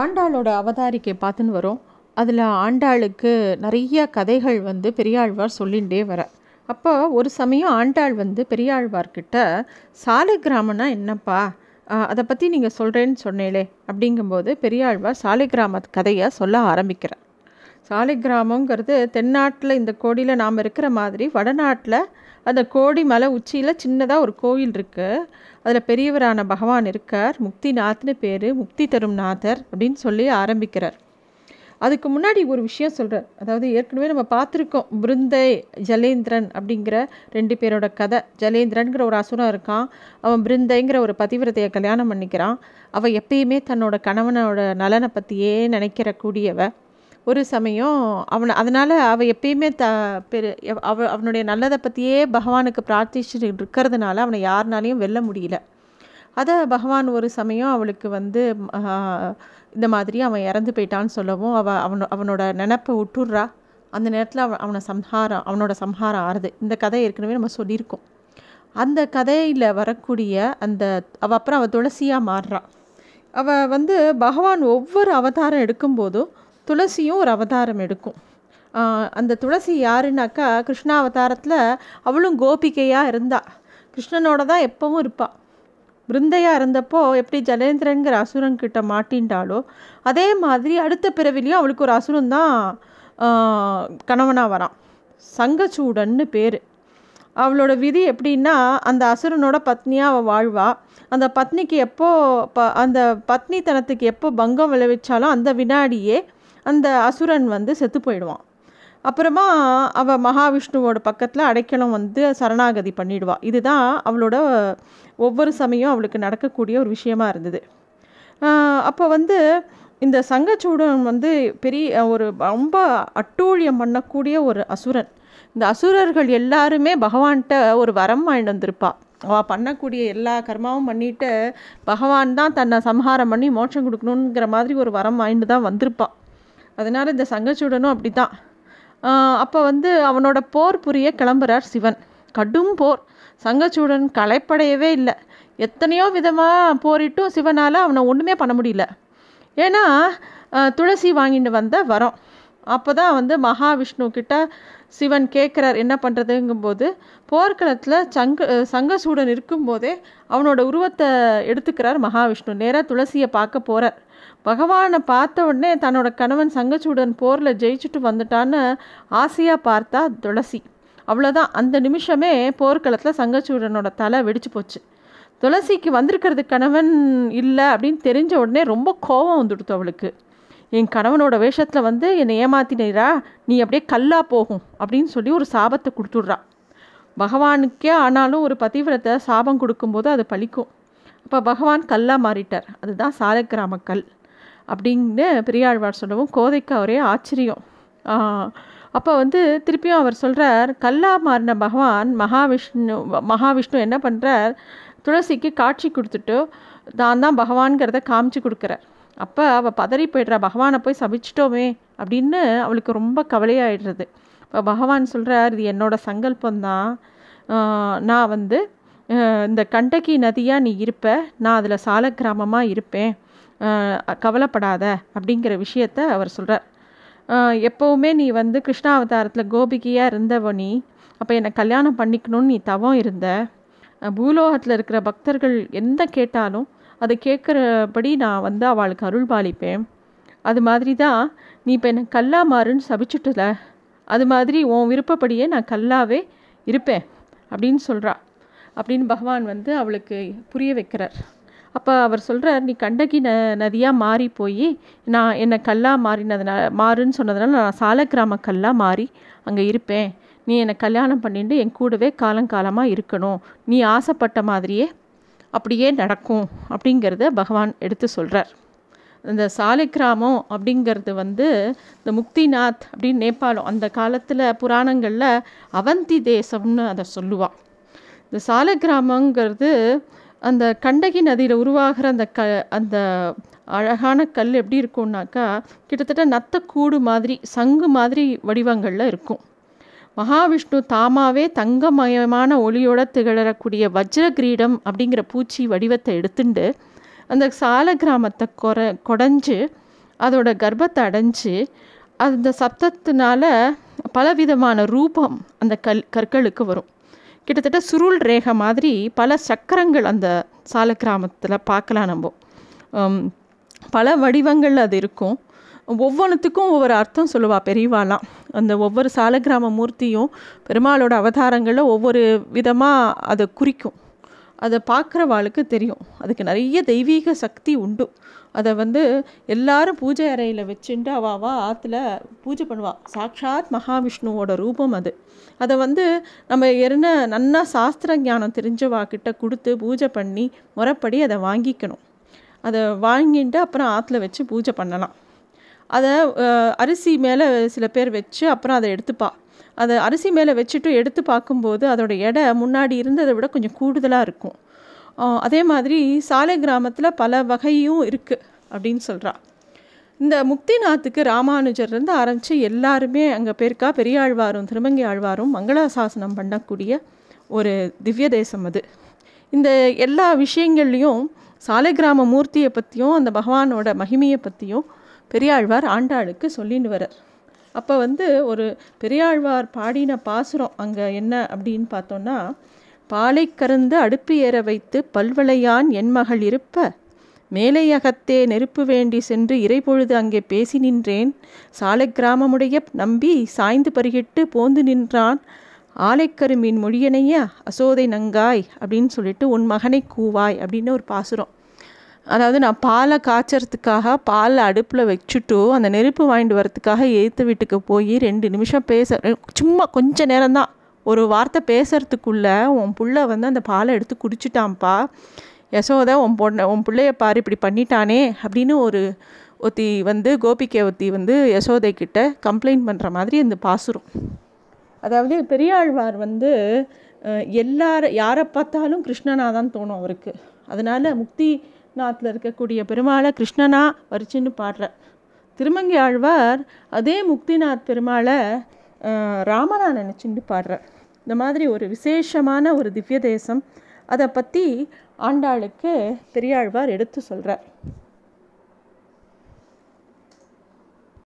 ஆண்டாளோட அவதாரிக்கை பார்த்துன்னு வரும். அதில் ஆண்டாளுக்கு நிறைய கதைகள் வந்து பெரியாழ்வார் சொல்லிகிட்டே வர. அப்போ ஒரு சமயம் ஆண்டாள் வந்து பெரியாழ்வார்கிட்ட சாலை கிராமம்னா என்னப்பா? அதை பற்றி நீங்கள் சொல்கிறேன்னு சொன்னீங்களே அப்படிங்கும்போது பெரியாழ்வார் சாலை கிராம கதையை சொல்ல ஆரம்பிக்கிறார். சாலை கிராமங்கிறது தென்னாட்டில் இந்த கோடியில் நாம் இருக்கிற மாதிரி வடநாட்டில் அந்த கோடி மலை உச்சியில் சின்னதாக ஒரு கோயில் இருக்குது அதில் பெரியவரான பகவான் இருக்கார். முக்தி நாத்னு பேர். முக்தி தரும் நாதர் அப்படின்னு சொல்லி ஆரம்பிக்கிறார். அதுக்கு முன்னாடி ஒரு விஷயம் சொல்கிறார் அதாவது ஏற்கனவே நம்ம பார்த்துருக்கோம். பிருந்தை ஜலேந்திரன் அப்படிங்கிற ரெண்டு பேரோட கதை. ஜலேந்திரன்கிற ஒரு அசுரம் இருக்கான். அவன் பிருந்தைங்கிற ஒரு பதிவிரத்தையை கல்யாணம் பண்ணிக்கிறான். அவள் எப்பயுமே தன்னோட கணவனோட நலனை பற்றியே நினைக்கிற கூடியவ. ஒரு சமயம் அவனை அதனால் அவள் எப்பயுமே த பெரு அவ அவனுடைய நல்லதை பற்றியே பகவானுக்கு பிரார்த்திச்சுட்டு இருக்கிறதுனால அவனை யாருனாலையும் வெல்ல முடியல. அதை பகவான் ஒரு சமயம் அவளுக்கு வந்து இந்த மாதிரி அவன் இறந்து போயிட்டான்னு சொல்லவும் அவள் அவன் அவனோட நினப்பை விட்டுடுறா அந்த நேரத்தில் அவன் அவனை சம்ஹாரம் அவனோட சம்ஹாரம் ஆறுது. இந்த கதை ஏற்கனவே நம்ம சொல்லியிருக்கோம். அந்த கதையில் வரக்கூடிய அந்த அவள் அப்புறம் அவள் துளசியாக மாறுறான் அவள் வந்து பகவான் ஒவ்வொரு அவதாரம் எடுக்கும்போதும் துளசியும் ஒரு அவதாரம் எடுக்கும். அந்த துளசி யாருனாக்கா கிருஷ்ணா அவதாரத்தில் அவளும் கோபிகையாக இருந்தா. கிருஷ்ணனோட தான் எப்பவும் இருப்பாள் பிருந்தையாக இருந்தப்போ எப்படி ஜலேந்திரங்கிற அசுரன் கிட்ட மாட்டின்ட்டாலோ அதே மாதிரி அடுத்த பிறவிலையும் அவளுக்கு ஒரு அசுரன் தான் கணவனாக வரான். சங்கச்சூடன்னு பேர். அவளோட விதி எப்படின்னா அந்த அசுரனோட பத்னியாக அவள் வாழ்வா. அந்த பத்னிக்கு எப்போ ப அந்த பத்னித்தனத்துக்கு எப்போ பங்கம் விளைவிச்சாலும் அந்த வினாடியே அந்த அசுரன் வந்து செத்து போயிடுவான். அப்புறமா அவள் மகாவிஷ்ணுவோட பக்கத்தில் அடைக்கலம் வந்து சரணாகதி பண்ணிடுவாள் இதுதான் அவளோட ஒவ்வொரு சமயம் அவளுக்கு நடக்கக்கூடிய ஒரு விஷயமா இருந்தது. அப்போ வந்து இந்த சங்கச்சூடன் வந்து பெரிய ஒரு ரொம்ப அட்டூழியம் பண்ணக்கூடிய ஒரு அசுரன். இந்த அசுரர்கள் எல்லாருமே பகவான்கிட்ட ஒரு வரம் வாங்கிட்டு வந்திருப்பாள் அவள் பண்ணக்கூடிய எல்லா கர்மாவும் பண்ணிட்டு பகவான் தான் தன்னை சம்ஹாரம் பண்ணி மோட்சம் கொடுக்கணுங்கிற மாதிரி ஒரு வரம் வாங்கிட்டு தான் வந்திருப்பாள் அதனால் இந்த சங்கச்சூடனும் அப்படி தான் அப்போ வந்து அவனோட போர் புரிய கிளம்புறார் சிவன். கடும் போர். சங்கச்சூடன் களைப்படையவே இல்லை. எத்தனையோ விதமாக போரிட்டும் சிவனால் அவனை ஒன்றுமே பண்ண முடியல. ஏன்னா துளசி வாங்கிட்டு வந்த வரோம். அப்போ தான் வந்து மகாவிஷ்ணு கிட்ட சிவன் கேட்குறார் என்ன பண்ணுறதுங்கும்போது போர்க்களத்தில் சங்க சங்கசூடன் இருக்கும்போதே அவனோட உருவத்தை எடுத்துக்கிறார் மகாவிஷ்ணு. நேராக துளசியை பார்க்க போகிறார் பகவானை பார்த்த உடனே தன்னோட கணவன் சங்கச்சூடன் போரில் ஜெயிச்சுட்டு வந்துட்டான்னு ஆசையாக பார்த்தா துளசி. அவ்வளோதான் அந்த நிமிஷமே போர்க்களத்தில் சங்கச்சூடனோட தலை வெடிச்சு போச்சு. துளசிக்கு வந்திருக்கிறது கணவன் இல்லை அப்படின்னு தெரிஞ்ச உடனே ரொம்ப கோபம் வந்துடுத்து அவளுக்கு. என் கணவனோட வேஷத்தில் வந்து என்னை ஏமாத்தினீரா நீ அப்படியே கல்லா போகும் அப்படின்னு சொல்லி ஒரு சாபத்தை கொடுத்துட்றா. பகவானுக்கே ஆனாலும் ஒரு பதிவிரத்தை சாபம் கொடுக்கும்போது அது பழிக்கும். அப்போ பகவான் கல்லாக மாறிட்டார். அதுதான் சாலக்கிராம கல். அப்படின்னு பெரியாழ்வார் சொல்லவும் கோதைக்கு அவரே ஆச்சரியம். அப்போ வந்து திருப்பியும் அவர் சொல்கிறார் கல்லா மாறின பகவான் மகாவிஷ்ணு மகாவிஷ்ணு என்ன பண்ணுறார் துளசிக்கு காட்சி கொடுத்துட்டு தான் தான் பகவான்கிறத காமிச்சு கொடுக்குறார். அப்போ அவள் பதறி போய்ட்றா. பகவானை போய் சபிச்சிட்டோமே அப்படின்னு அவளுக்கு ரொம்ப கவலையாயிடுறது. இப்போ பகவான் சொல்கிறார் இது என்னோட சங்கல்பந்தான் நான் வந்து இந்த கண்டகி நதியாக நீ இருப்ப. நான் அதில் சால கிராமமாக இருப்பேன் கவலைப்படாத. அப்படிங்கிற விஷயத்த அவர் சொல்கிறார் எப்போவுமே நீ வந்து கிருஷ்ணாவதாரத்தில் கோபிகையாக இருந்தவ நீ அப்போ என்னை கல்யாணம் பண்ணிக்கணும்னு நீ தவம் இருந்த. பூலோகத்தில் இருக்கிற பக்தர்கள் எந்த கேட்டாலும் அதை கேட்குறபடி நான் வந்து அவளுக்கு அருள் பாலிப்பேன். அது மாதிரி தான் நீ இப்போ என்னை கல்லா மாறுன்னு சபிச்சுட்டுல அது மாதிரி உன் விருப்பப்படியே நான் கல்லாவே இருப்பேன் அப்படின்னு சொல்கிறா அப்படின்னு பகவான் வந்து அவளுக்கு புரிய வைக்கிறார். அப்போ அவர் சொல்கிறார் நீ கண்டகி ந நதியாக மாறி போய் நான் என்னை கல்லாக மாறினதுனால மாறுன்னு சொன்னதுனால நான் சாலக்கிராம கல்லாக மாறி அங்கே இருப்பேன். நீ என்னை கல்யாணம் பண்ணிட்டு என் கூடவே காலங்காலமாக இருக்கணும். நீ ஆசைப்பட்ட மாதிரியே அப்படியே நடக்கும் அப்படிங்கிறத பகவான் எடுத்து சொல்கிறார் இந்த சாலிக்கிராமம் அப்படிங்கிறது வந்து இந்த முக்திநாத் அப்படின்னு நேபாளம் அந்த காலத்தில் புராணங்களில் அவந்தி தேசம்னு அதை சொல்லுவாள் இந்த சாலக்கிராமங்கிறது அந்த கண்டகி நதியில் உருவாகிற அந்த க அந்த அழகான கல் எப்படி இருக்கும்னாக்கா கிட்டத்தட்ட நத்தக்கூடு மாதிரி சங்கு மாதிரி வடிவங்களில் இருக்கும். மகாவிஷ்ணு தாமாவே தங்கமயமான ஒளியோட திகழக்கூடிய வஜ்ர கிரீடம் அப்படிங்கிற பூச்சி வடிவத்தை எடுத்துட்டு அந்த சால கிராமத்தை கொற கொடைஞ்சு அதோட கர்ப்பத்தை அடைஞ்சு அந்த சப்தத்தினால பலவிதமான ரூபம் அந்த கல் கற்களுக்கு வரும். கிட்டத்தட்ட சுருள் ரேகை மாதிரி பல சக்கரங்கள் அந்த சால கிராமத்தில் பார்க்கலாம் நம்ம. பல வடிவங்கள் அது இருக்கும். ஒவ்வொன்றுத்துக்கும் ஒவ்வொரு அர்த்தம் சொல்லுவா பெரியவாலாம். அந்த ஒவ்வொரு சாலக்கிராம மூர்த்தியும் பெருமாளோட அவதாரங்களில் ஒவ்வொரு விதமாக அதை குறிக்கும். அதை பார்க்குறவாளுக்கு தெரியும். அதுக்கு நிறைய தெய்வீக சக்தி உண்டு. அதை வந்து எல்லாரும் பூஜை அறையில் வச்சுட்டு அவாவா ஆற்றுல பூஜை பண்ணுவாள் சாக்ஷாத் மகாவிஷ்ணுவோட ரூபம் அது. அதை வந்து நம்ம என்ன நன்னா சாஸ்திர ஞானம் தெரிஞ்சவாக்கிட்ட கொடுத்து பூஜை பண்ணி முறைப்படி அதை வாங்கிக்கணும். அதை வாங்கிட்டு அப்புறம் ஆற்றுல வச்சு பூஜை பண்ணலாம். அதை அரிசி மேலே சில பேர் வச்சு அப்புறம் அதை எடுத்துப்பா. அதை அரிசி மேலே வச்சுட்டு எடுத்து பார்க்கும்போது அதோடய எடை முன்னாடி இருந்ததை விட கொஞ்சம் கூடுதலாக இருக்கும். அதே மாதிரி சாலை கிராமத்தில் பல வகையும் இருக்குது அப்படின்னு சொல்கிறா இந்த முக்திநாத்துக்கு ராமானுஜர்லேருந்து ஆரம்பித்து எல்லாருமே அங்கே பேருக்கா பெரியாழ்வாரும் திருமங்கி ஆழ்வாரும் மங்களாசாசனம் பண்ணக்கூடிய ஒரு திவ்ய தேசம் அது. இந்த எல்லா விஷயங்கள்லையும் சாலை கிராம மூர்த்தியை பற்றியும் அந்த பகவானோட மகிமையை பற்றியும் பெரியாழ்வார் ஆண்டாளுக்கு சொல்லின்னு வரார் அப்போ வந்து ஒரு பெரியாழ்வார் பாடின பாசுரம் அங்கே என்ன அப்படின்னு பார்த்தோன்னா பாலை கறந்து அடுப்பு ஏற வைத்து பல்வளையான் என் மகள் இருப்ப மேலையகத்தே நெருப்பு வேண்டி சென்று இறைபொழுது அங்கே பேசி நின்றேன். சாலை கிராமமுடைய நம்பி சாய்ந்து பருகிட்டு போந்து நின்றான். ஆலைக்கருமீன் மொழியனைய அசோதை நங்காய் அப்படின்னு சொல்லிட்டு உன் மகனை கூவாய் அப்படின்னு ஒரு பாசுரம். அதாவது நான் பாலை காய்ச்சறதுக்காக பாலை அடுப்பில் வச்சுட்டு அந்த நெருப்பு வாங்கிட்டு வரத்துக்காக எழுத்து வீட்டுக்கு போய் ரெண்டு நிமிஷம் பேச சும்மா கொஞ்ச நேரம்தான் ஒரு வார்த்தை பேசுறதுக்குள்ளே உன் புள்ள வந்து அந்த பாலை எடுத்து குடிச்சிட்டான்ப்பா. யசோதை உன் பொண்ணை உன் பிள்ளைய பாரு இப்படி பண்ணிட்டானே அப்படின்னு ஒரு ஒத்தி வந்து கோபிகை ஒத்தி வந்து யசோதை கிட்ட கம்ப்ளைண்ட் பண்ணுற மாதிரி அந்த பாசுரம். அதாவது பெரியாழ்வார் வந்து எல்லார யாரை பார்த்தாலும் கிருஷ்ணனாக தான் தோணும் அவருக்கு. அதனால் முக்தி நாத்தில் இருக்கக்கூடிய பெருமாளை கிருஷ்ணனா வரிச்சின்னு பாடுற. திருமங்கி ஆழ்வார் அதே முக்திநாத் பெருமாளை ராமனா நினச்சிட்டு பாடுறார் இந்த மாதிரி ஒரு விசேஷமான ஒரு திவ்ய தேசம் அதை பற்றி ஆண்டாளுக்கு பெரியாழ்வார் எடுத்து சொல்கிறார்